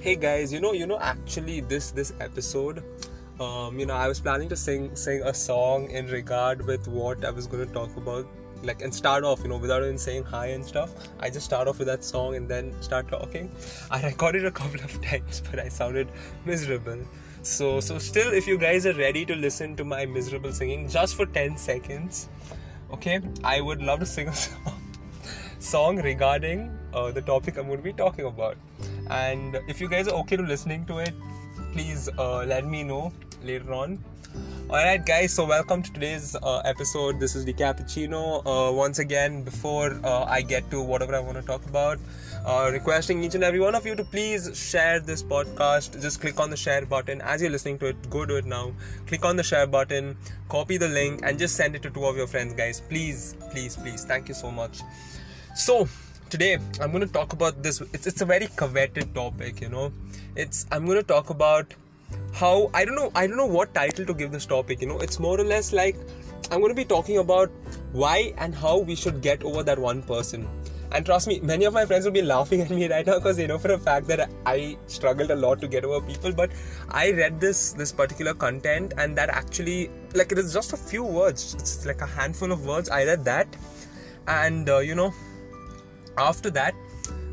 hey guys you know you know actually this this episode um, you know i was planning to sing sing a song in regard with what i was going to talk about like and start off you know without even saying hi and stuff. I just start off with that song and then start talking. I recorded a couple of times but i sounded miserable. So so still if you guys are ready to listen to my miserable singing just for 10 seconds okay i would love to sing a song, song regarding uh, the topic i'm going to be talking about and if you guys are okay to listening to it please uh, let me know later on Alright, guys, so welcome to today's uh, episode. This is the Cappuccino. Uh, once again, before uh, I get to whatever I want to talk about, uh, requesting each and every one of you to please share this podcast. Just click on the share button as you're listening to it. Go do it now. Click on the share button, copy the link, and just send it to two of your friends, guys. Please, please, please. Thank you so much. So, today I'm going to talk about this. It's, it's a very coveted topic, you know. It's I'm going to talk about how I don't know I don't know what title to give this topic. You know, it's more or less like I'm going to be talking about why and how we should get over that one person. And trust me, many of my friends will be laughing at me right now because they know for a fact that I struggled a lot to get over people. But I read this this particular content, and that actually like it is just a few words. It's like a handful of words. I read that, and uh, you know, after that,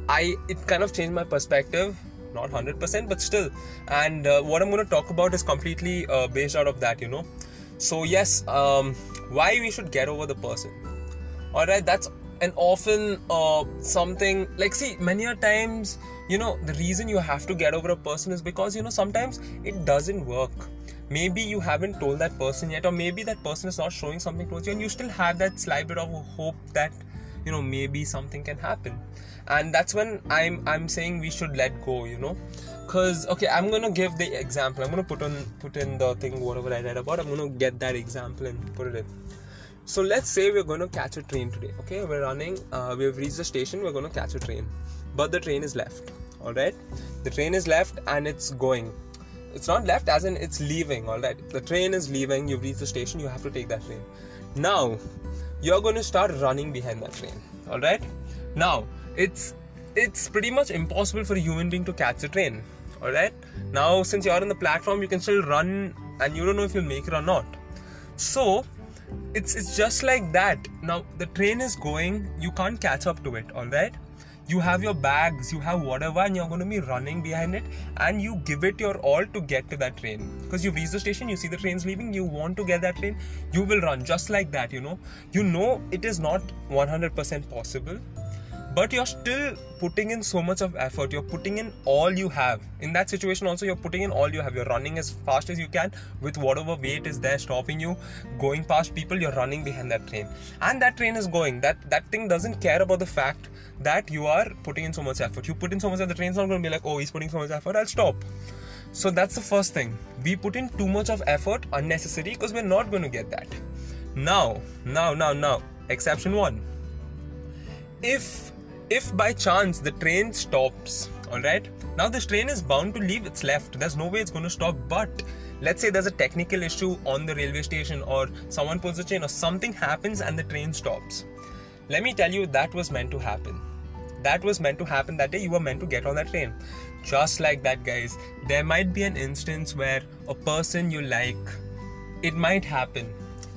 I it kind of changed my perspective not 100% but still. And uh, what i'm going to talk about is completely uh, based out of that you know. So yes um, why we should get over the person. All right that's an often uh, something like see many a times you know the reason you have to get over a person is because you know sometimes it doesn't work. Maybe you haven't told that person yet or maybe that person is not showing something towards you and you still have that slight bit of hope that you know maybe something can happen. And that's when i'm i'm saying we should let go you know. Because okay i'm gonna give the example. I'm gonna put on put in the thing whatever i read about. I'm gonna get that example and put it in. So let's say we're to catch a train today okay? We're running uh, we've reached the station we're to catch a train. But the train is left all right the train is left and it's going. It's not left as in it's leaving all right the train is leaving you've reached the station you have to take that train. Now you're going to start running behind that train all right now it's it's pretty much impossible for a human being to catch a train all right now since you're on the platform you can still run and you don't know if you'll make it or not. So it's it's just like that. Now the train is going you can't catch up to it all right you have your bags you have whatever and you're going to be running behind it and you give it your all to get to that train. Because you've reached the station you see the train's leaving you want to get that train you will run just like that you know? You know it is not 100% possible but you're still putting in so much of effort. You're putting in all you have. In that situation also you're putting in all you have. You're running as fast as you can with whatever weight is there stopping you going past people. You're running behind that train. And that train is going. That that thing doesn't care about the fact that you are putting in so much effort. You put in so much that the train's not going to be like oh he's putting so much effort. I'll stop. So that's the first thing. We put in too much of effort unnecessary because we're not going to get that. Now now now now exception one. If if by chance the train stops all right now this train is bound to leave it's left. There's no way it's going to stop but let's say there's a technical issue on the railway station or someone pulls the chain or something happens and the train stops. Let me tell you that was meant to happen. That was meant to happen that day. You were meant to get on that train. Just like that guys. There might be an instance where a person you like it might happen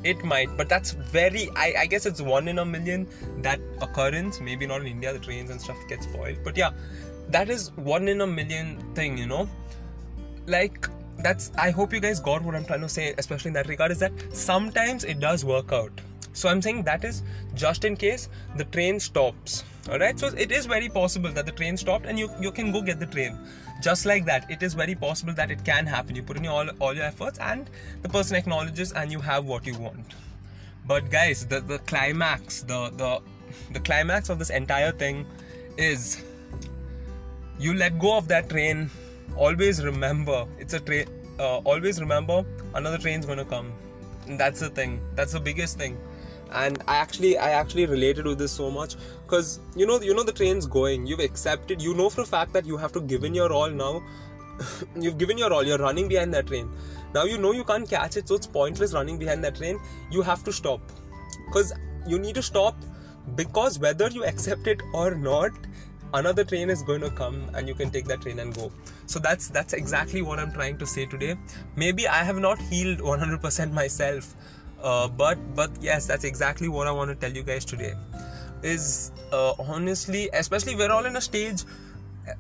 it might but that's very I, I guess it's one in a million that occurrence maybe not in india the trains and stuff get spoiled. But yeah that is one in a million thing you know? Like that's i hope you guys got what i'm trying to say especially in that regard is that sometimes it does work out so i'm saying that is just in case the train stops. All right so it is very possible that the train stopped and you you can go get the train. Just like that it is very possible that it can happen. You put in all, all your efforts and the person acknowledges and you have what you want. But guys the, the climax the, the the climax of this entire thing is you let go of that train always remember it's a train uh, always remember another train's gonna come. And that's the thing that's the biggest thing and i actually i actually related with this so much. Because you know you know the train's going. You've accepted you know for a fact that you have to give in your all now. You've given your all. You're running behind that train. Now you know you can't catch it so it's pointless running behind that train. You have to stop. Because you need to stop because whether you accept it or not another train is going to come and you can take that train and go. So that's that's exactly what i'm trying to say today. Maybe i have not healed 100% myself uh, but but yes that's exactly what i want to tell you guys today is uh, honestly especially we're all in a stage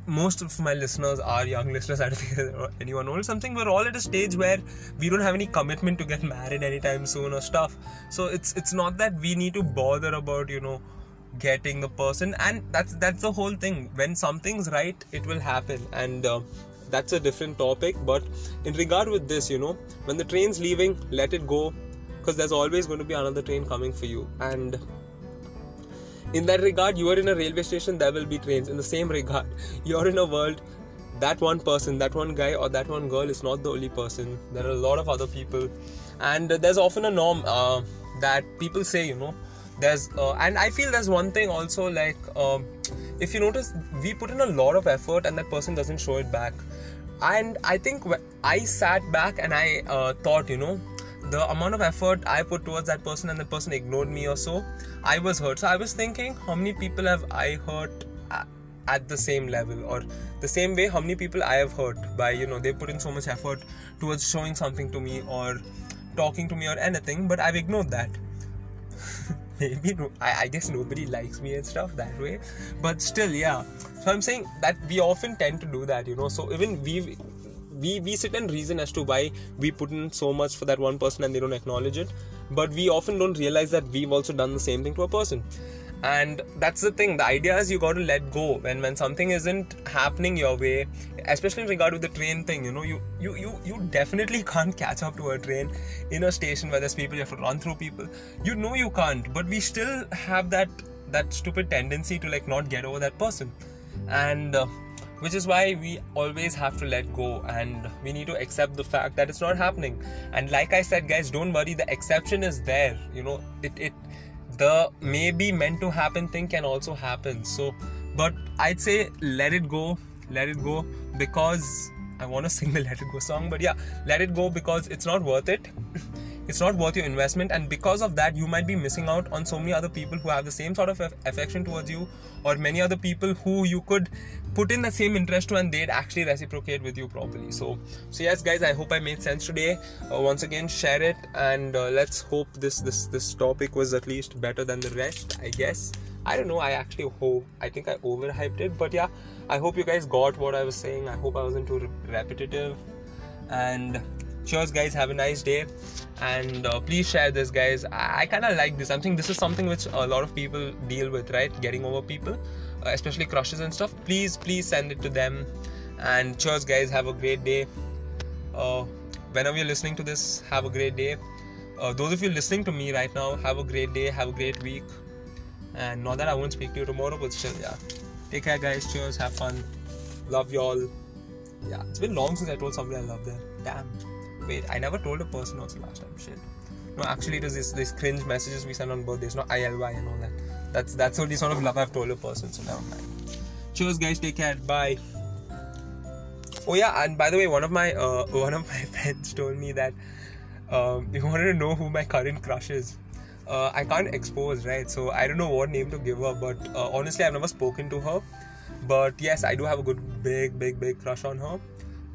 most of my listeners are young listeners. I don't think anyone old. Something we're all at a stage where we don't have any commitment to get married anytime soon or stuff. So it's it's not that we need to bother about you know getting the person, and that's that's the whole thing. When something's right, it will happen, and uh, that's a different topic. But in regard with this, you know, when the train's leaving, let it go, because there's always going to be another train coming for you, and in that regard you are in a railway station there will be trains. In the same regard you're in a world that one person that one guy or that one girl is not the only person. There are a lot of other people. And there's often a norm uh, that people say you know there's uh, and i feel there's one thing also like um, if you notice we put in a lot of effort and that person doesn't show it back. And i think i sat back and i uh, thought you know the amount of effort I put towards that person and the person ignored me or so, I was hurt. So I was thinking, how many people have I hurt at the same level or the same way? How many people I have hurt by you know they put in so much effort towards showing something to me or talking to me or anything, but I've ignored that. Maybe I, I guess nobody likes me and stuff that way, but still, yeah. So I'm saying that we often tend to do that, you know. So even we we we sit and reason as to why we put in so much for that one person and they don't acknowledge it. But we often don't realize that we've also done the same thing to a person. And that's the thing. The idea is you got to let go when when something isn't happening your way especially in regard with the train thing you know you you you, you definitely can't catch up to a train in a station where there's people you have to run through people. You know you can't but we still have that that stupid tendency to like not get over that person. And uh, which is why we always have to let go and we need to accept the fact that it's not happening. And like i said guys don't worry the exception is there you know. It it the maybe meant to happen thing can also happen. So but i'd say let it go let it go because i want to sing the let it go song but yeah let it go because it's not worth it it's not worth your investment. And because of that you might be missing out on so many other people who have the same sort of affection towards you or many other people who you could put in the same interest to and they'd actually reciprocate with you properly. So so yes guys i hope i made sense today. Uh, once again share it and uh, let's hope this this this topic was at least better than the rest i guess. I don't know. I actually hope i think i overhyped it but yeah i hope you guys got what i was saying. I hope i wasn't too repetitive. And cheers guys. Have a nice day. And uh, please share this guys. I, I kind of like this. I think this is something which a lot of people deal with right? Getting over people uh, especially crushes and stuff. Please please send it to them. And cheers guys. Have a great day. Uh, whenever you're listening to this have a great day. Uh, those of you listening to me right now have a great day. Have a great week. And not that i won't speak to you tomorrow but still yeah. Take care guys. Cheers. Have fun. Love y'all yeah. It's been long since i told somebody i love them. Damn Wait, I never told a person also last time. Shit. No, actually, it was this this cringe messages we send on birthdays. No, ILY and all that. That's that's only sort of love I've told a person. So never mind. Cheers, guys. Take care. Bye. Oh yeah, and by the way, one of my uh, one of my friends told me that um, you wanted to know who my current crush is, uh, I can't expose, right? So I don't know what name to give her, but uh, honestly, I've never spoken to her. But yes, I do have a good, big, big, big crush on her.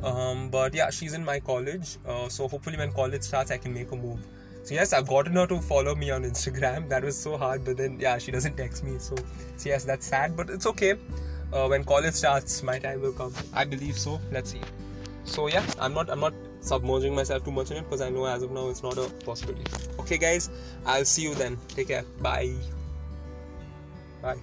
Um, but yeah, she's in my college, uh, so hopefully when college starts, I can make a move. So yes, I've gotten her to follow me on Instagram. That was so hard, but then yeah, she doesn't text me. So, so yes, that's sad, but it's okay. Uh, when college starts, my time will come. I believe so. Let's see. So yeah, I'm not I'm not submerging myself too much in it because I know as of now it's not a possibility. Okay, guys, I'll see you then. Take care. Bye. Bye.